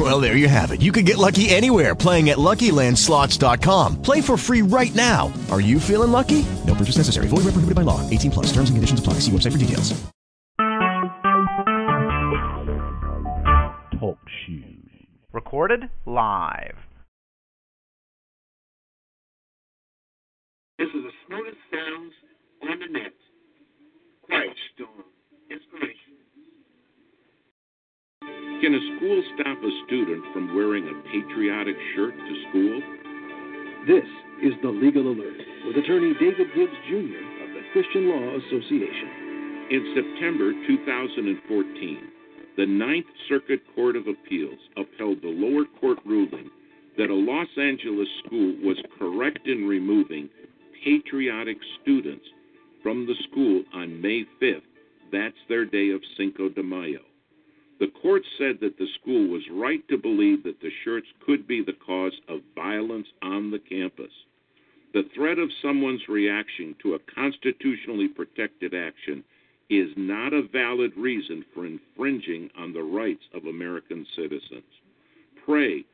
Well, there you have it. You can get lucky anywhere playing at LuckyLandSlots.com. Play for free right now. Are you feeling lucky? No purchase necessary. Void where prohibited by law. 18 plus. Terms and conditions apply. See website for details. Talk shoes. Recorded live. This is the smoothest sounds on the net. Quiet Storm Inspiration. Can a school stop a student from wearing a patriotic shirt to school? This is the Legal Alert with attorney David Gibbs Jr. of the Christian Law Association. In September 2014, the Ninth Circuit Court of Appeals upheld the lower court ruling that a Los Angeles school was correct in removing patriotic students from the school on May 5th. That's their day of Cinco de Mayo. The court said that the school was right to believe that the shirts could be the cause of violence on the campus. The threat of someone's reaction to a constitutionally protected action is not a valid reason for infringing on the rights of American citizens. Pray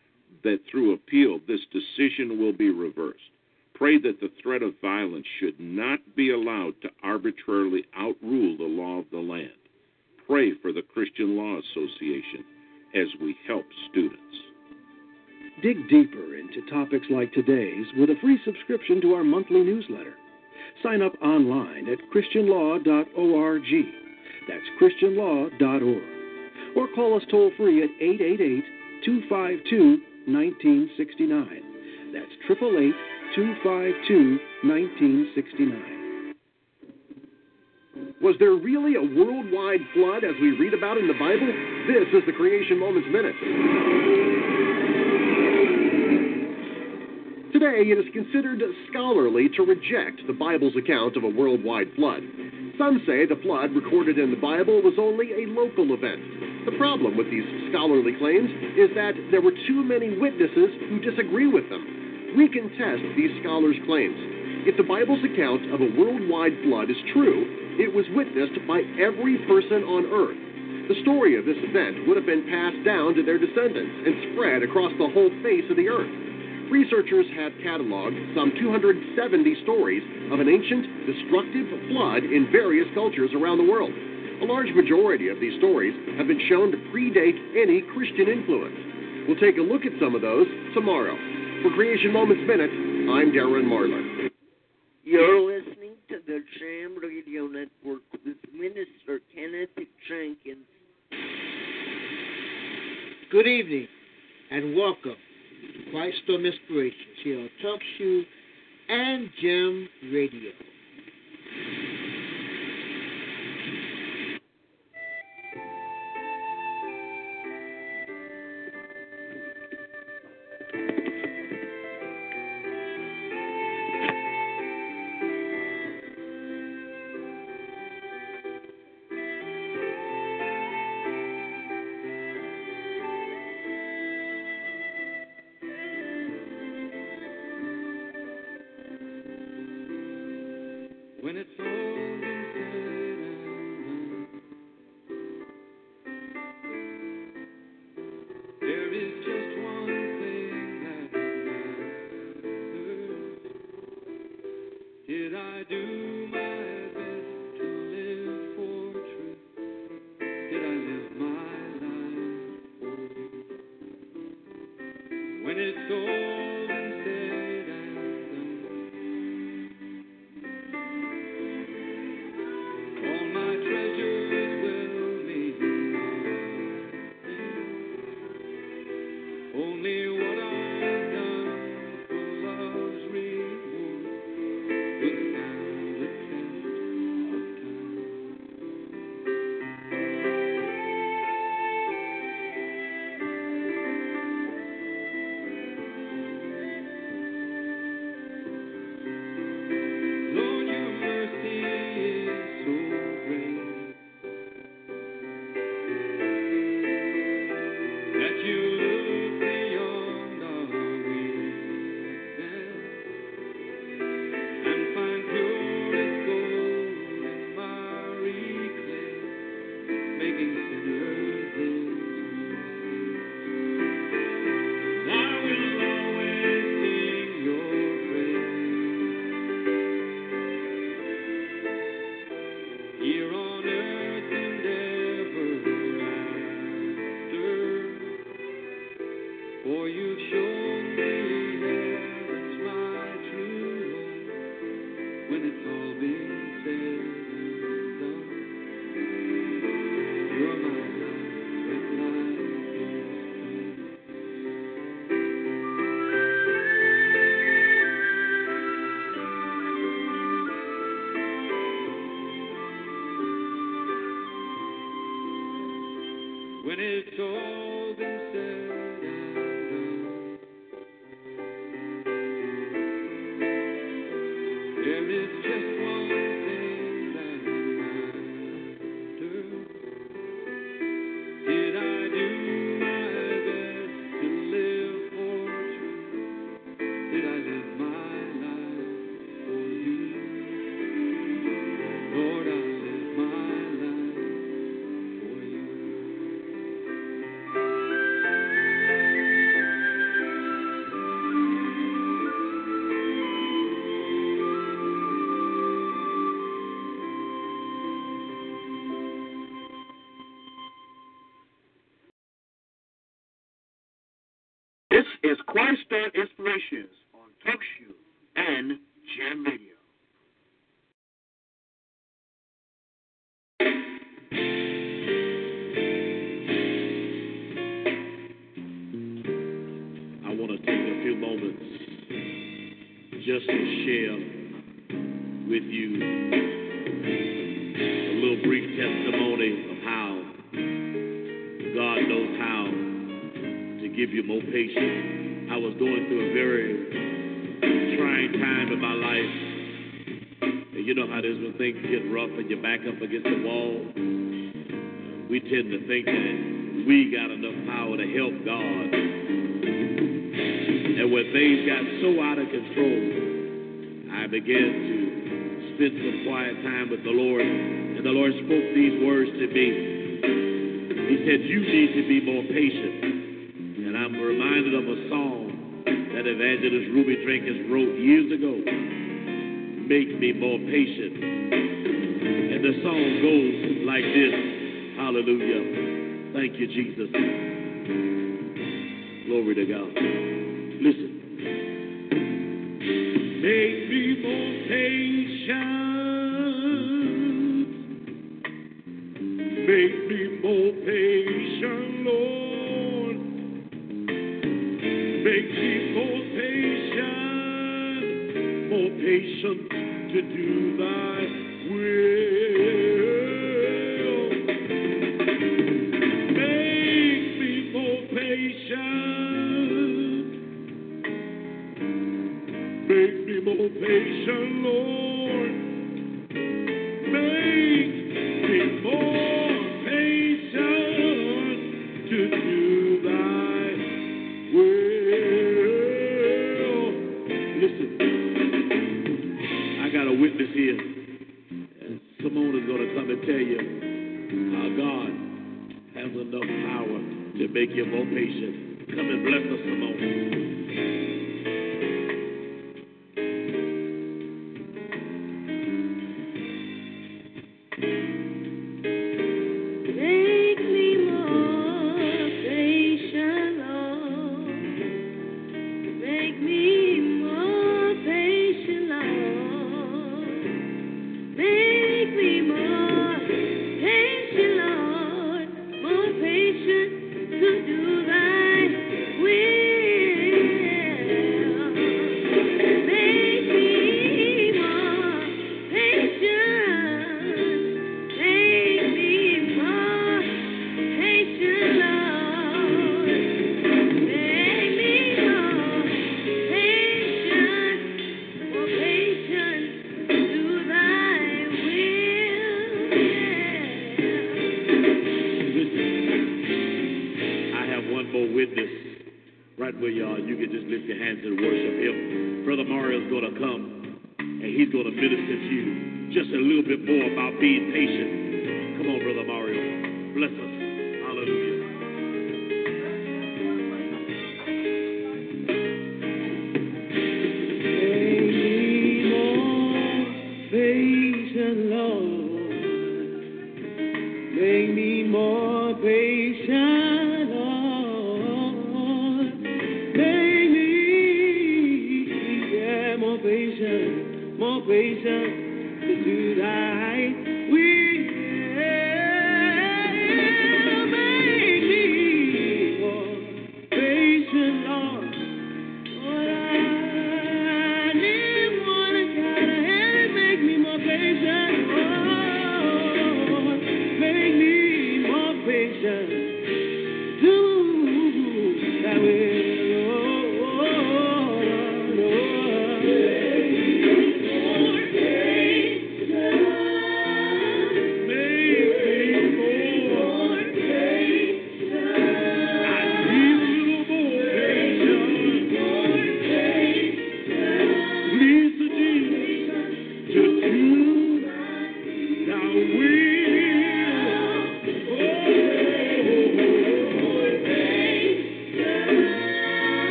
that through appeal this decision will be reversed. Pray that the threat of violence should not be allowed to arbitrarily outrule the law of the land. Pray for the Christian Law Association as we help students. Dig deeper into topics like today's with a free subscription to our monthly newsletter. Sign up online at christianlaw.org. That's christianlaw.org. Or call us toll free at 888 252 1969. That's 888 252 1969. Was there really a worldwide flood as we read about in the Bible? This is the Creation Moments Minute. Today, it is considered scholarly to reject the Bible's account of a worldwide flood. Some say the flood recorded in the Bible was only a local event. The problem with these scholarly claims is that there were too many witnesses who disagree with them. We can test these scholars' claims. If the Bible's account of a worldwide flood is true, it was witnessed by every person on earth. The story of this event would have been passed down to their descendants and spread across the whole face of the earth. Researchers have cataloged some 270 stories of an ancient, destructive flood in various cultures around the world. A large majority of these stories have been shown to predate any Christian influence. We'll take a look at some of those tomorrow. For Creation Moments Minute, I'm Darren Marlar. You're listening to the Jam Radio Network with Minister Kenneth Jenkins. Good evening and welcome to Quiet Storm Inspirations here on Talk Shoe and Jam Radio. when it's over. tend to think that we got enough power to help God. And when things got so out of control, I began to spend some quiet time with the Lord. And the Lord spoke these words to me. He said, You need to be more patient. And I'm reminded of a song that evangelist Ruby Jenkins wrote years ago. Make me more patient. And the song goes like this. Hallelujah. Thank you, Jesus. Glory to God. Listen. Make me more patient. Make me more patient, Lord. Make me more patient, more patient to do thy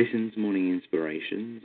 Listen's Morning Inspirations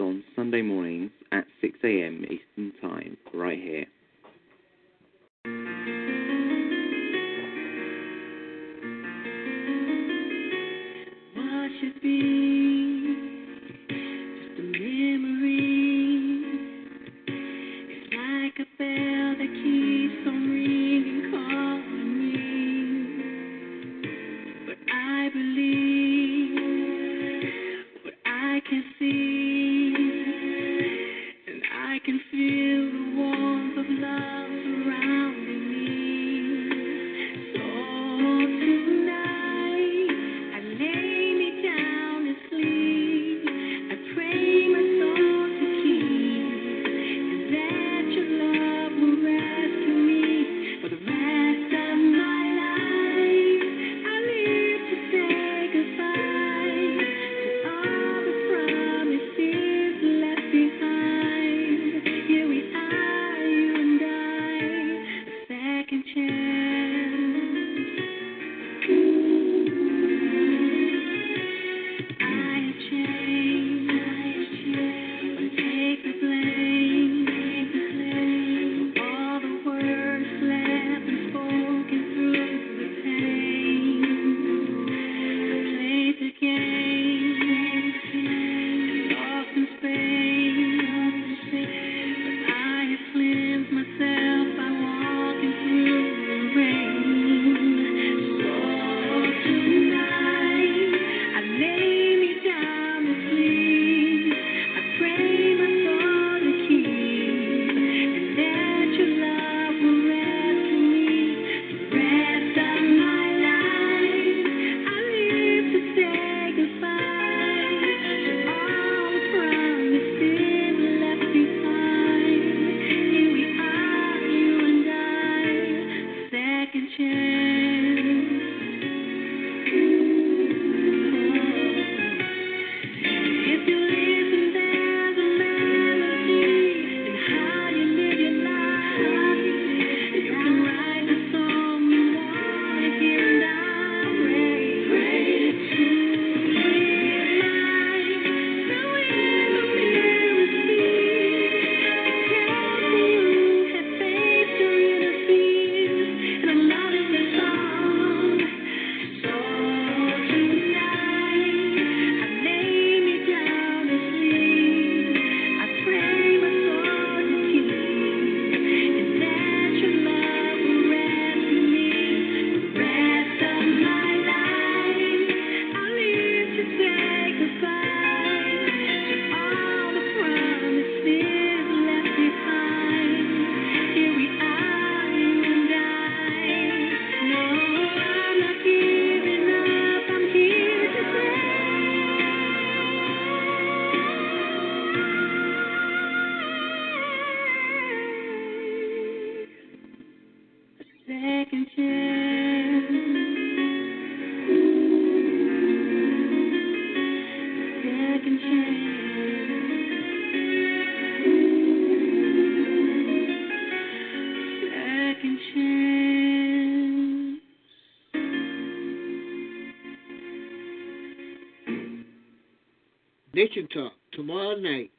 Nation Talk tomorrow night,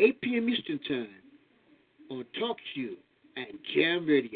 8 p.m. Eastern Time, on Talk Shoe at Jam Radio.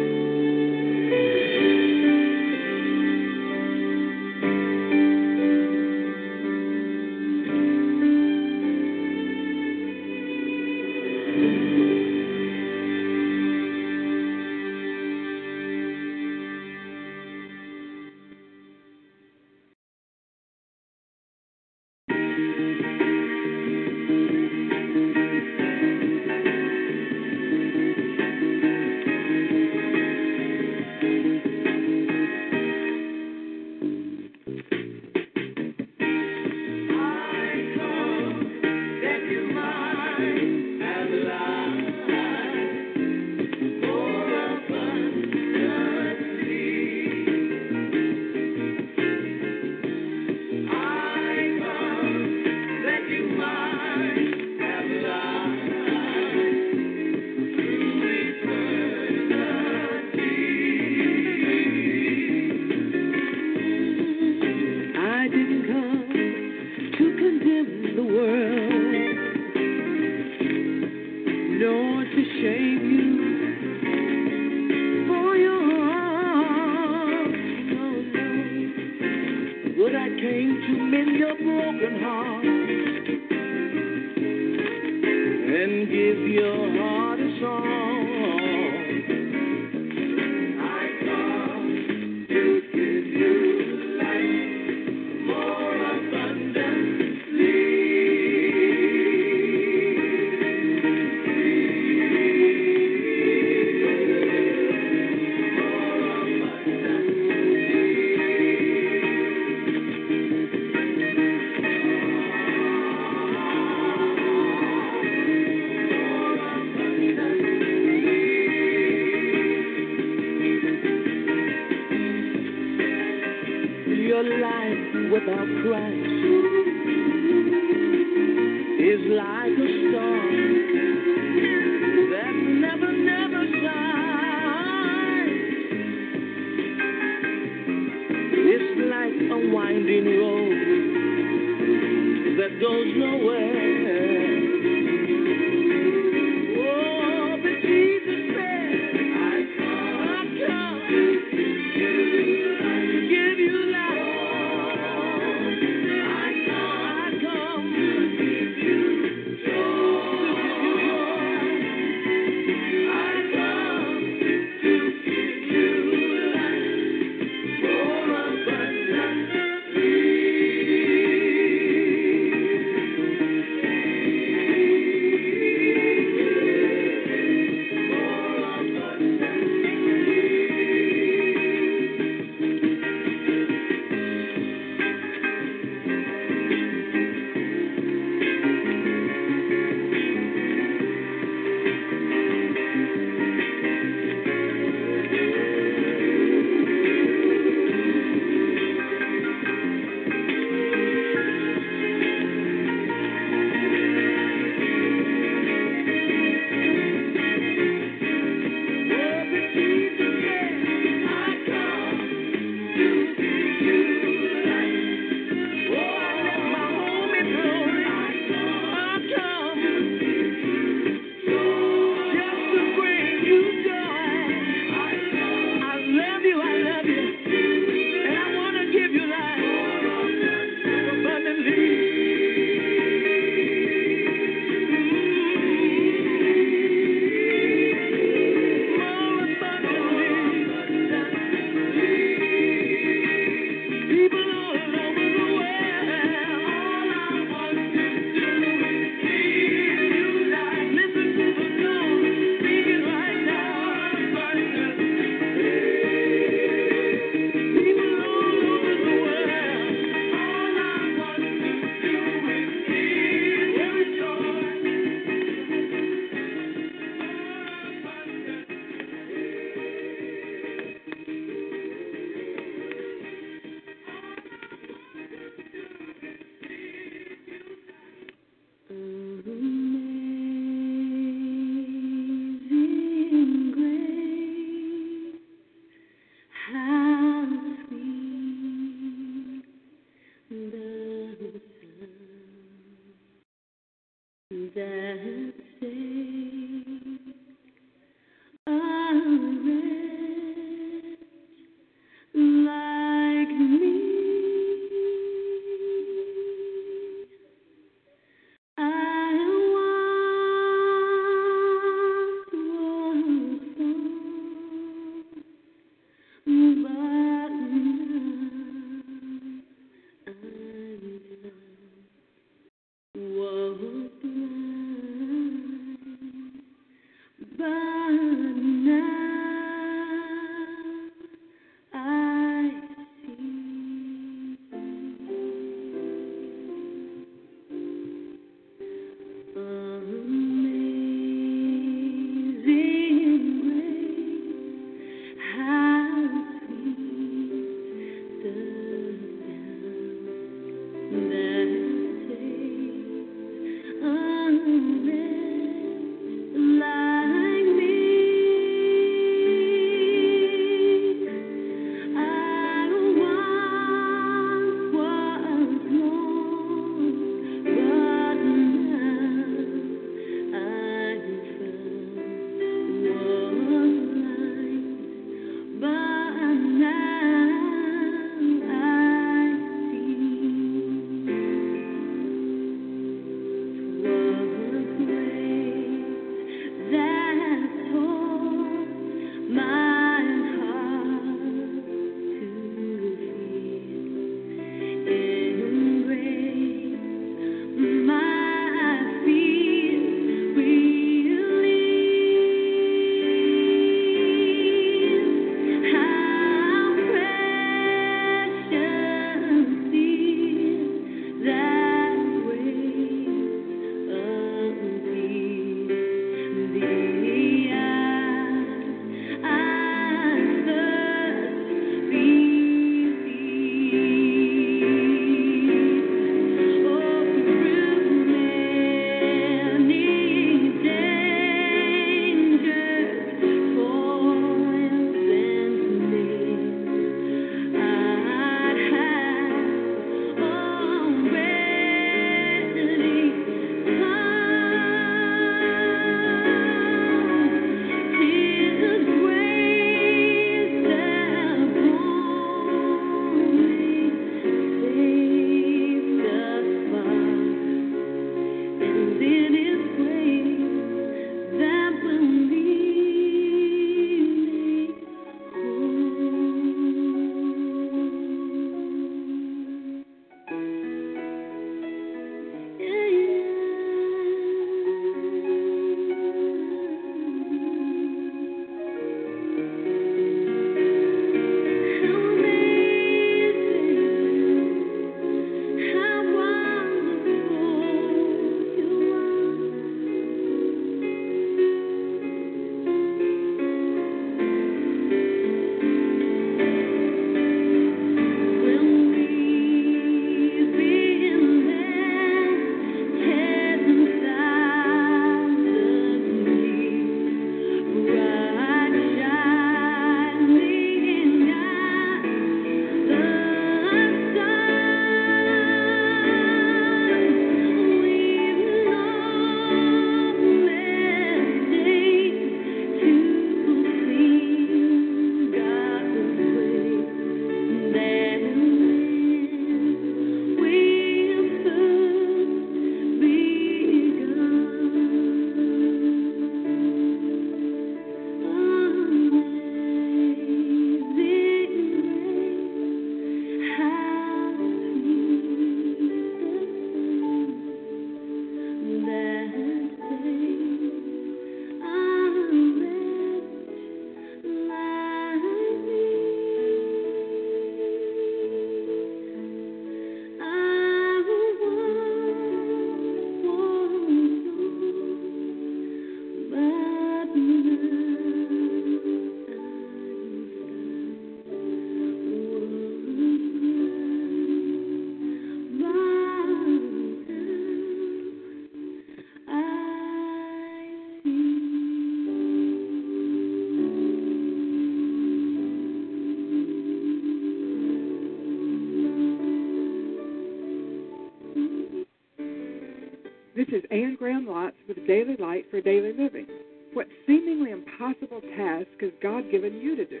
Is Anne Graham Lotz with Daily Light for Daily Living. What seemingly impossible task has God given you to do?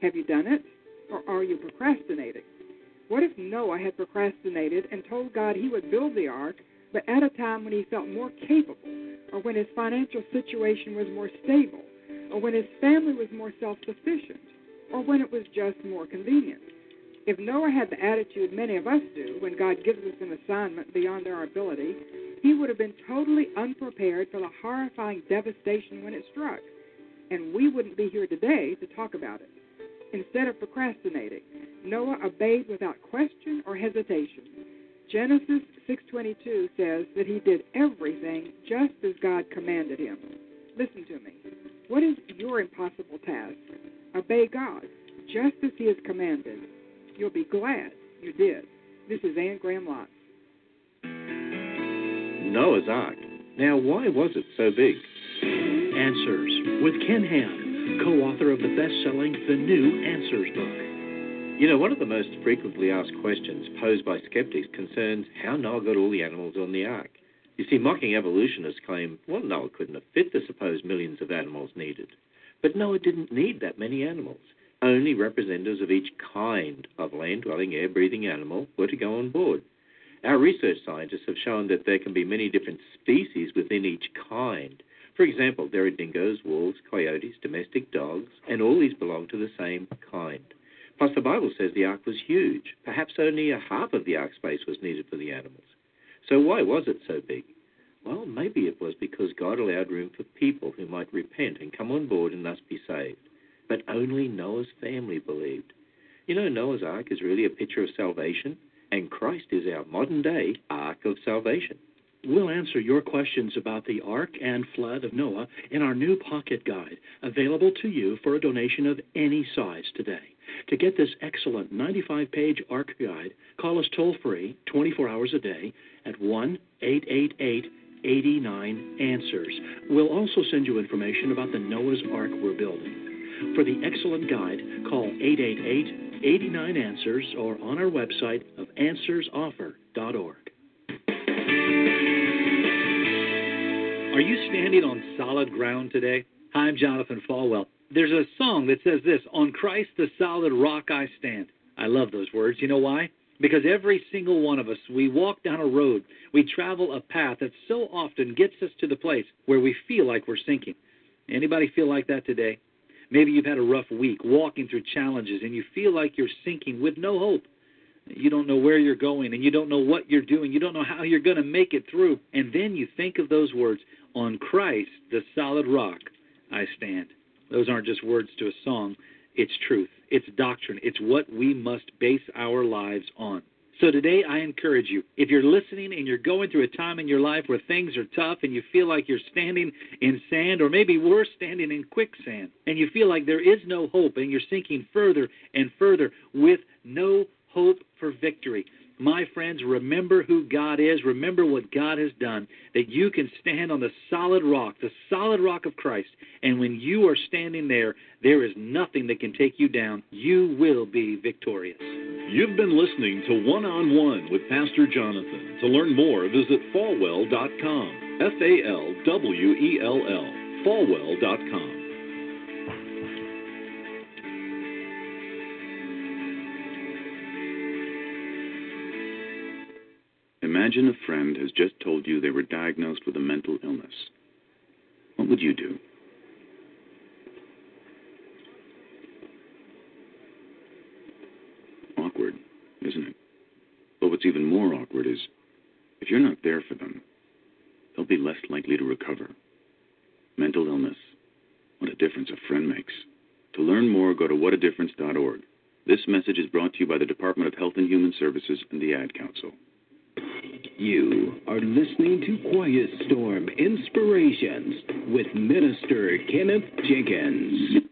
Have you done it, or are you procrastinating? What if Noah had procrastinated and told God he would build the ark, but at a time when he felt more capable, or when his financial situation was more stable, or when his family was more self sufficient, or when it was just more convenient? If Noah had the attitude many of us do when God gives us an assignment beyond our ability, he would have been totally unprepared for the horrifying devastation when it struck. And we wouldn't be here today to talk about it. Instead of procrastinating, Noah obeyed without question or hesitation. Genesis 6:22 says that he did everything just as God commanded him. Listen to me. What is your impossible task? Obey God just as he has commanded. You'll be glad you did. This is Anne Graham Lotz. Noah's Ark. Now, why was it so big? Answers with Ken Ham, co author of the best selling The New Answers book. You know, one of the most frequently asked questions posed by skeptics concerns how Noah got all the animals on the ark. You see, mocking evolutionists claim, well, Noah couldn't have fit the supposed millions of animals needed. But Noah didn't need that many animals. Only representatives of each kind of land dwelling, air breathing animal were to go on board. Our research scientists have shown that there can be many different species within each kind. For example, there are dingoes, wolves, coyotes, domestic dogs, and all these belong to the same kind. Plus, the Bible says the ark was huge. Perhaps only a half of the ark space was needed for the animals. So, why was it so big? Well, maybe it was because God allowed room for people who might repent and come on board and thus be saved. But only Noah's family believed. You know, Noah's Ark is really a picture of salvation, and Christ is our modern day Ark of salvation. We'll answer your questions about the Ark and Flood of Noah in our new pocket guide, available to you for a donation of any size today. To get this excellent 95 page Ark guide, call us toll free 24 hours a day at 1 888 89 Answers. We'll also send you information about the Noah's Ark we're building. For the excellent guide, call 888 89 Answers or on our website of answersoffer.org. Are you standing on solid ground today? Hi, I'm Jonathan Falwell. There's a song that says this On Christ the solid rock I stand. I love those words. You know why? Because every single one of us, we walk down a road, we travel a path that so often gets us to the place where we feel like we're sinking. Anybody feel like that today? Maybe you've had a rough week walking through challenges and you feel like you're sinking with no hope. You don't know where you're going and you don't know what you're doing. You don't know how you're going to make it through. And then you think of those words On Christ, the solid rock, I stand. Those aren't just words to a song, it's truth, it's doctrine, it's what we must base our lives on. So today, I encourage you if you're listening and you're going through a time in your life where things are tough and you feel like you're standing in sand, or maybe worse, standing in quicksand, and you feel like there is no hope and you're sinking further and further with no hope for victory. My friends, remember who God is. Remember what God has done. That you can stand on the solid rock, the solid rock of Christ. And when you are standing there, there is nothing that can take you down. You will be victorious. You've been listening to One on One with Pastor Jonathan. To learn more, visit falwell.com. F A L W E L L. Falwell.com. Imagine a friend has just told you they were diagnosed with a mental illness. What would you do? Awkward, isn't it? But what's even more awkward is if you're not there for them, they'll be less likely to recover. Mental illness. What a difference a friend makes. To learn more, go to whatadifference.org. This message is brought to you by the Department of Health and Human Services and the Ad Council. You are listening to Quiet Storm Inspirations with Minister Kenneth Jenkins.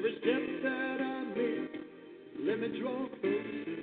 Every step that I make, let me draw closer.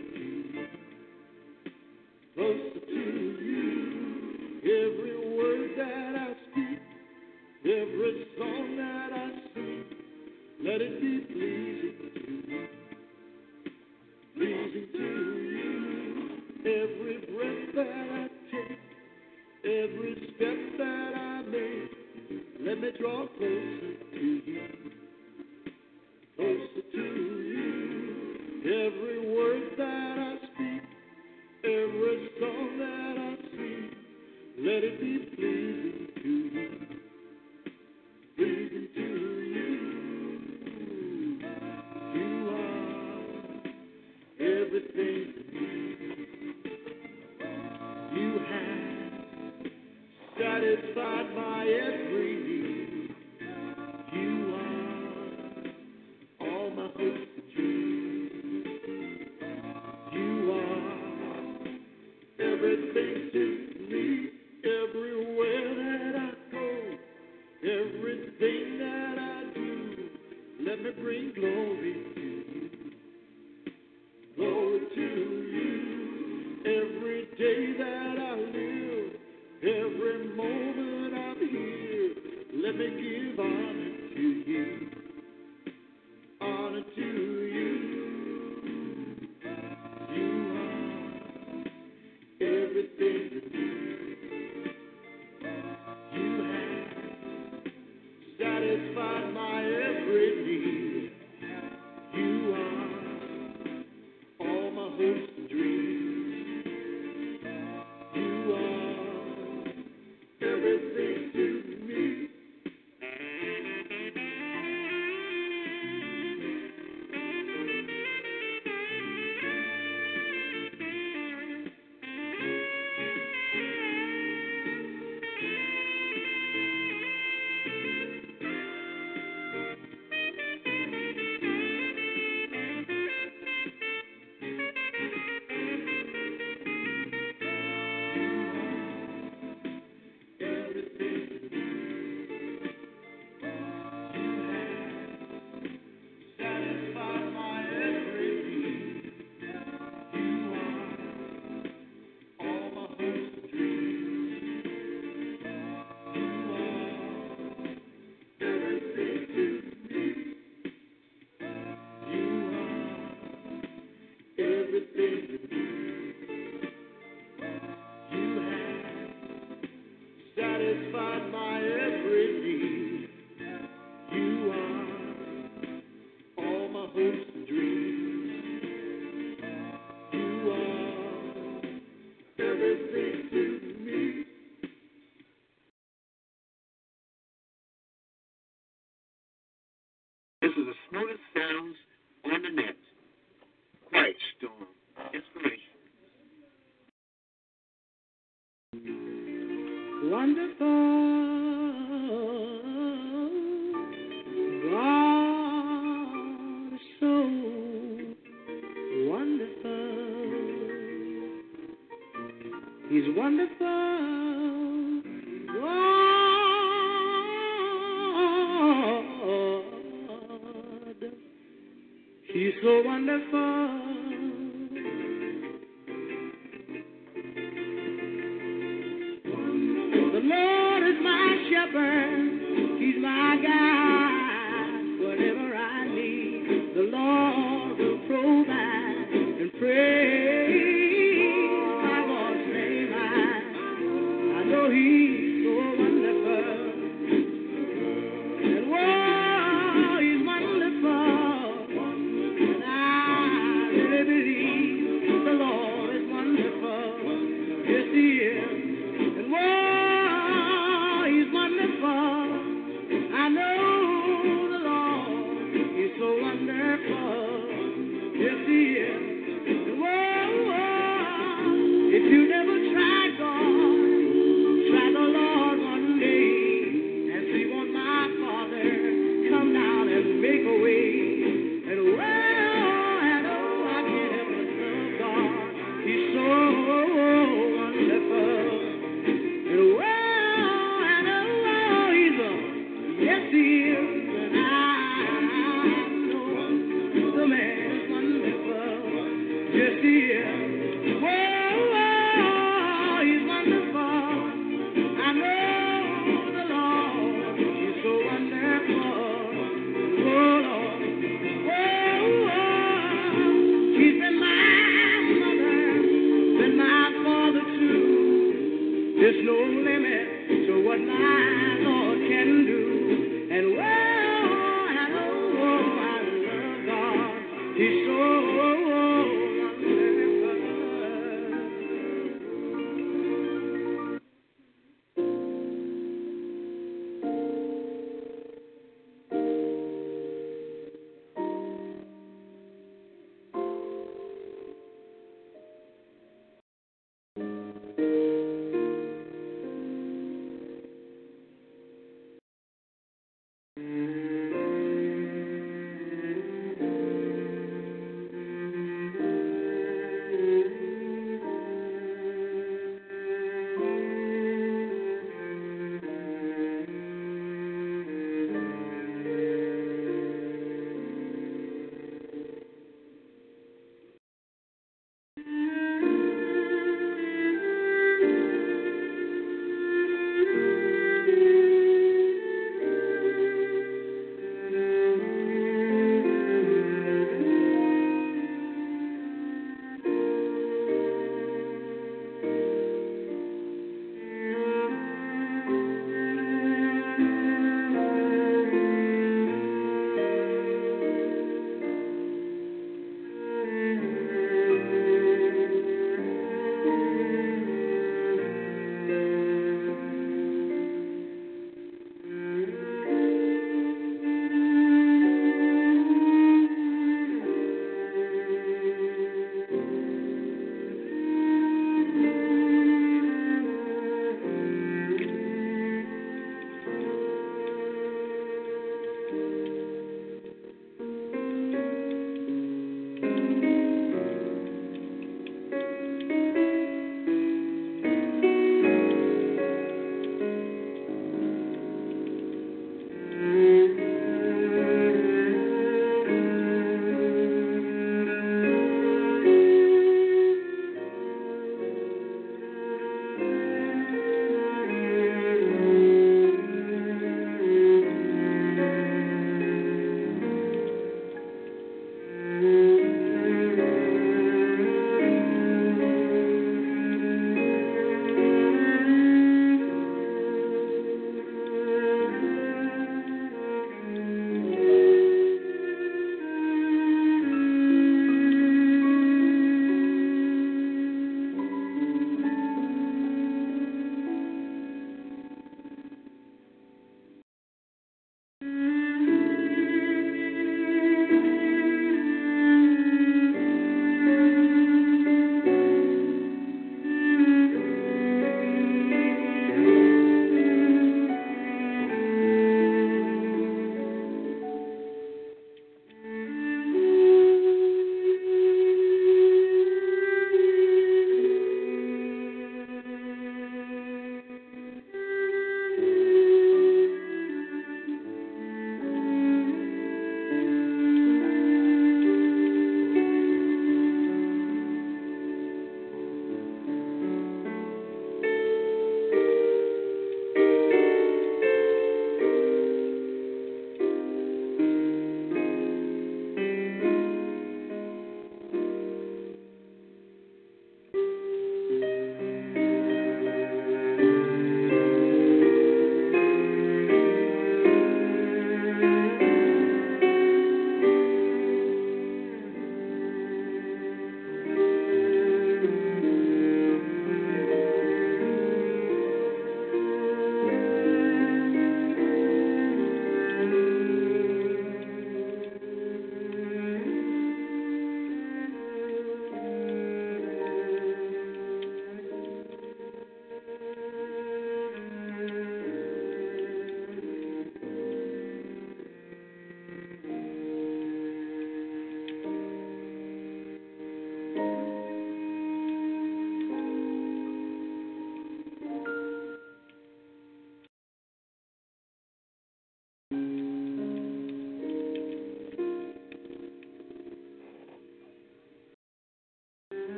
Wonderful. God so wonderful. He's wonderful. He's so wonderful.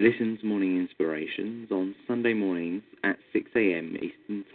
Listen's Morning Inspirations on Sunday mornings at 6 a.m. Eastern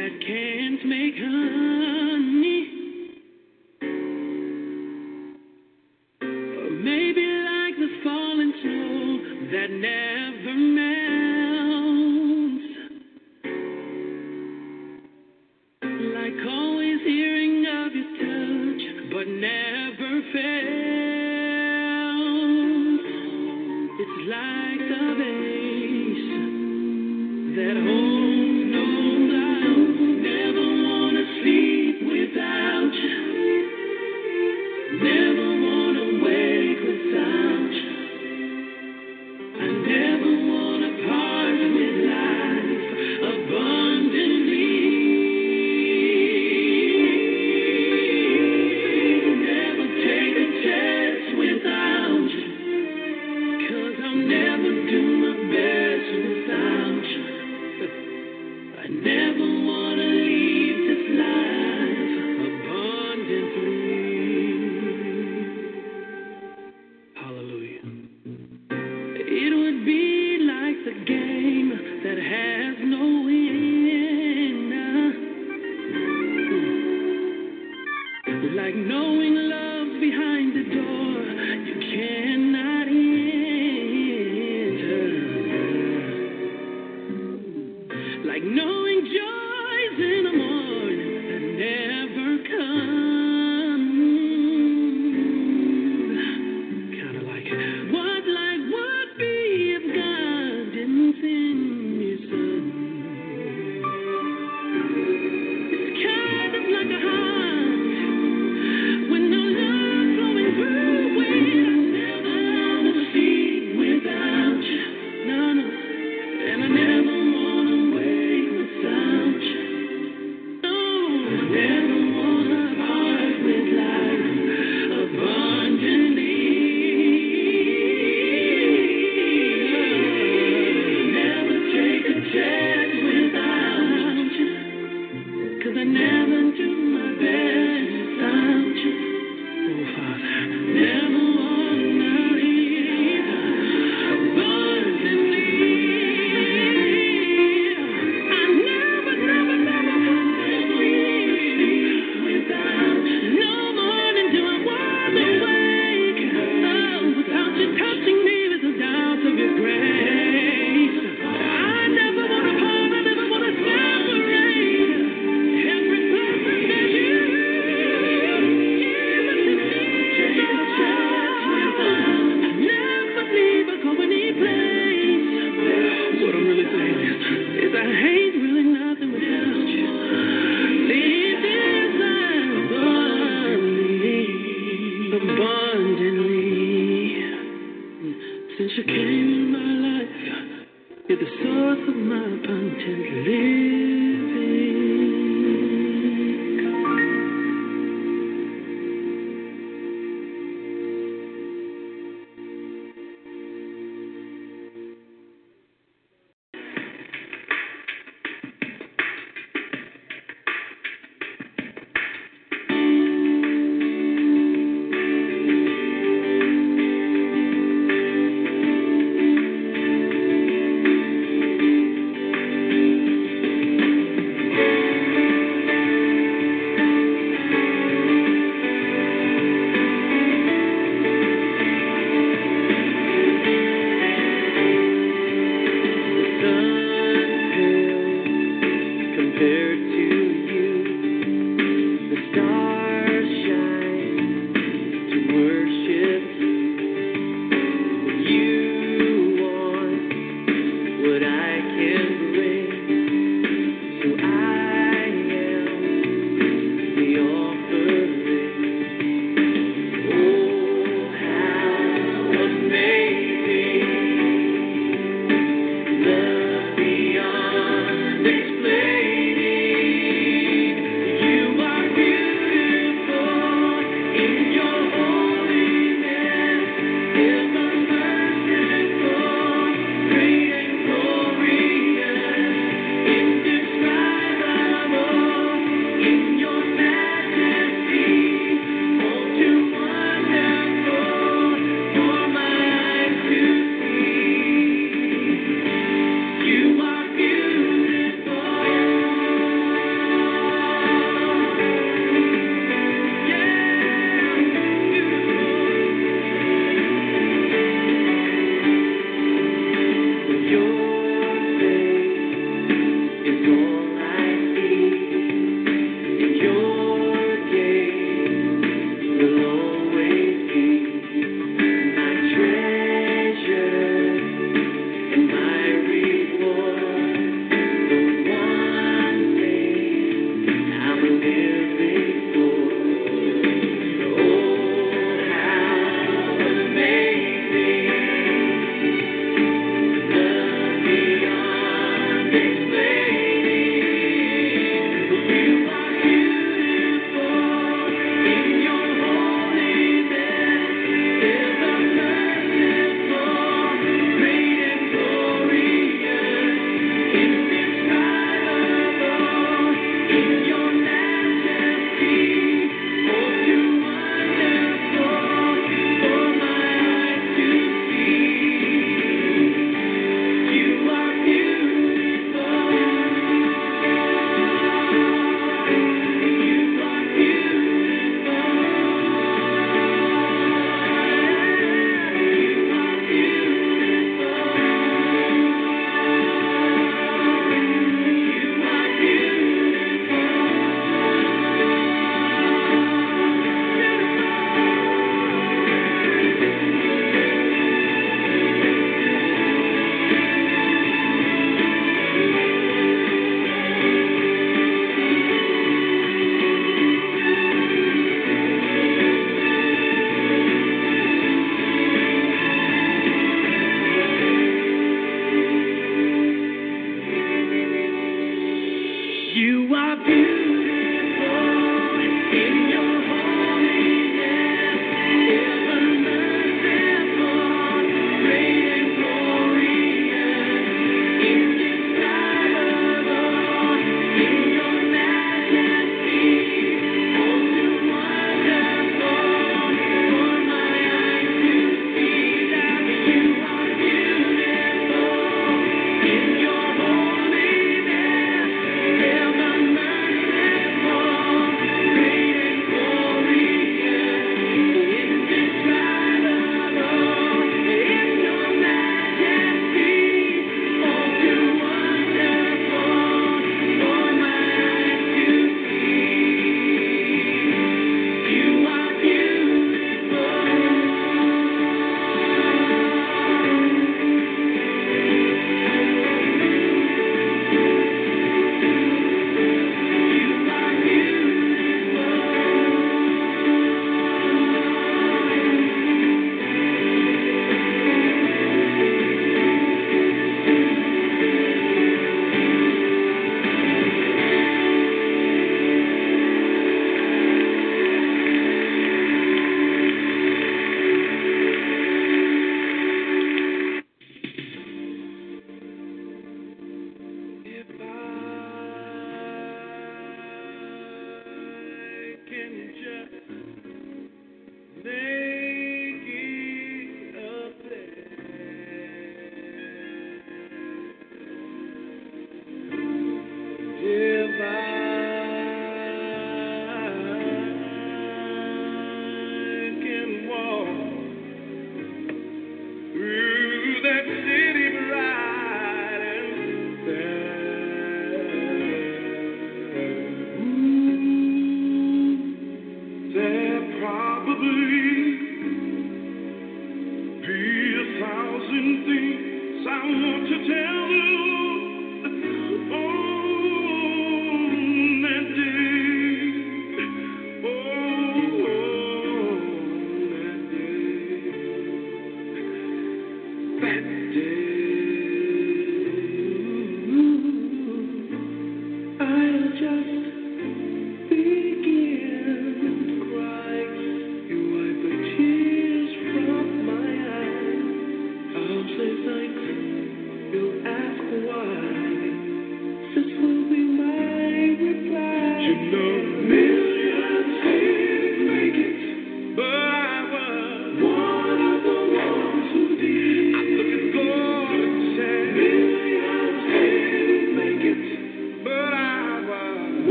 that can't make honey.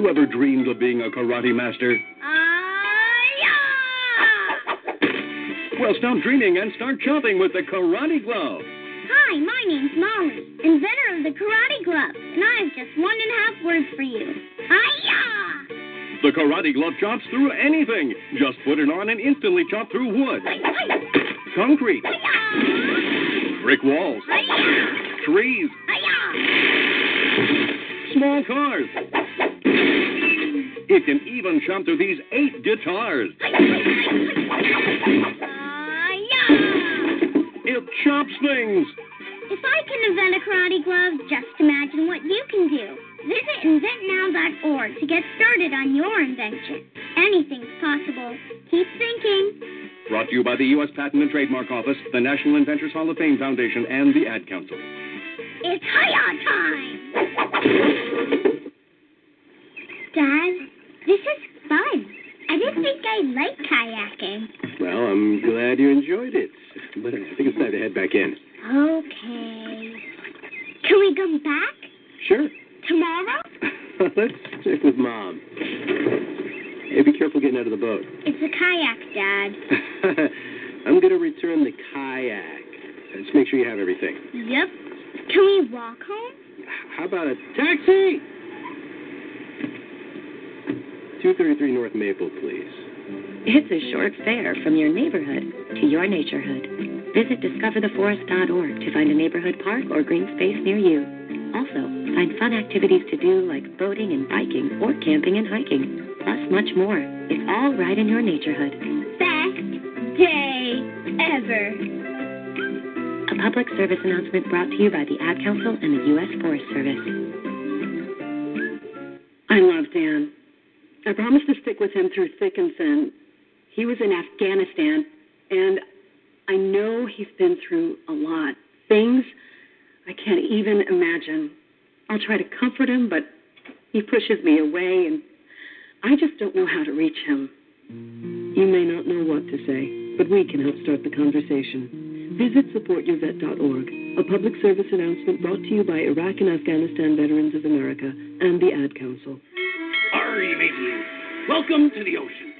You ever dreamed of being a karate master? Uh, well, stop dreaming and start chopping with the Karate Glove. Hi, my name's Molly, inventor of the Karate Glove, and I have just one and a half words for you. Hiya! The Karate Glove chops through anything. Just put it on and instantly chop through wood, concrete, brick walls, trees, small cars. It can even chop through these eight guitars. Uh, it chops things. If I can invent a karate glove, just imagine what you can do. Visit inventnow.org to get started on your invention. Anything's possible. Keep thinking. Brought to you by the U.S. Patent and Trademark Office, the National Inventors Hall of Fame Foundation, and the Ad Council. It's hiya time! Dad, neighborhood park or green space near you. Also, find fun activities to do like boating and biking or camping and hiking, plus much more. It's all right in your naturehood. Best day ever. A public service announcement brought to you by the Ad Council and the U.S. Forest Service. I love Dan. I promised to stick with him through thick and thin. He was in Afghanistan, and I know he's been through a lot. Things I can't even imagine. I'll try to comfort him, but he pushes me away, and I just don't know how to reach him. You may not know what to say, but we can help start the conversation. Visit supportyourvet.org, a public service announcement brought to you by Iraq and Afghanistan Veterans of America and the Ad Council. Ari, mateys. Welcome to the ocean.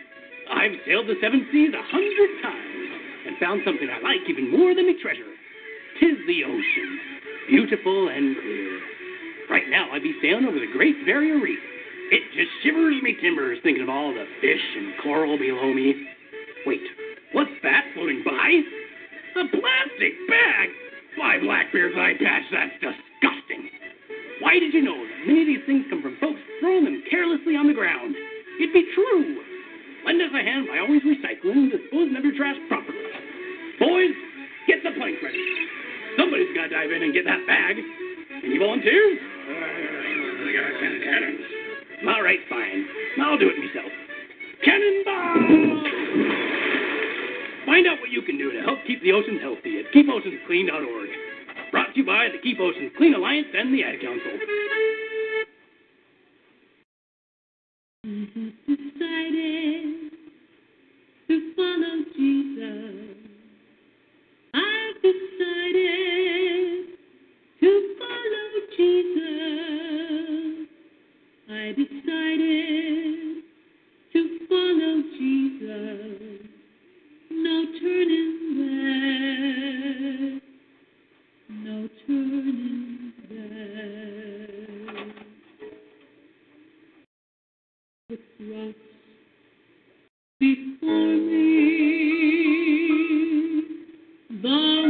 I've sailed the seven seas a hundred times and found something I like even more than a treasure. Tis the ocean, beautiful and clear. Right now, I'd be sailing over the Great Barrier Reef. It just shivers me timbers thinking of all the fish and coral below me. Wait, what's that floating by? A plastic bag! Why, Blackbeard's eye patch, that's disgusting. Why did you know that many of these things come from folks throwing them carelessly on the ground? It'd be true. Lend us a hand by always recycling and disposing of your trash properly. Boys, get the plank ready. Somebody's got to dive in and get that bag. Any volunteers? Cannons. All right, fine. I'll do it myself. Cannonball! Find out what you can do to help keep the oceans healthy at keepoceansclean.org. Brought to you by the Keep Oceans Clean Alliance and the Ad Council. decided to follow Jesus. I decided to follow Jesus. No turning back. No turning back. Before me. The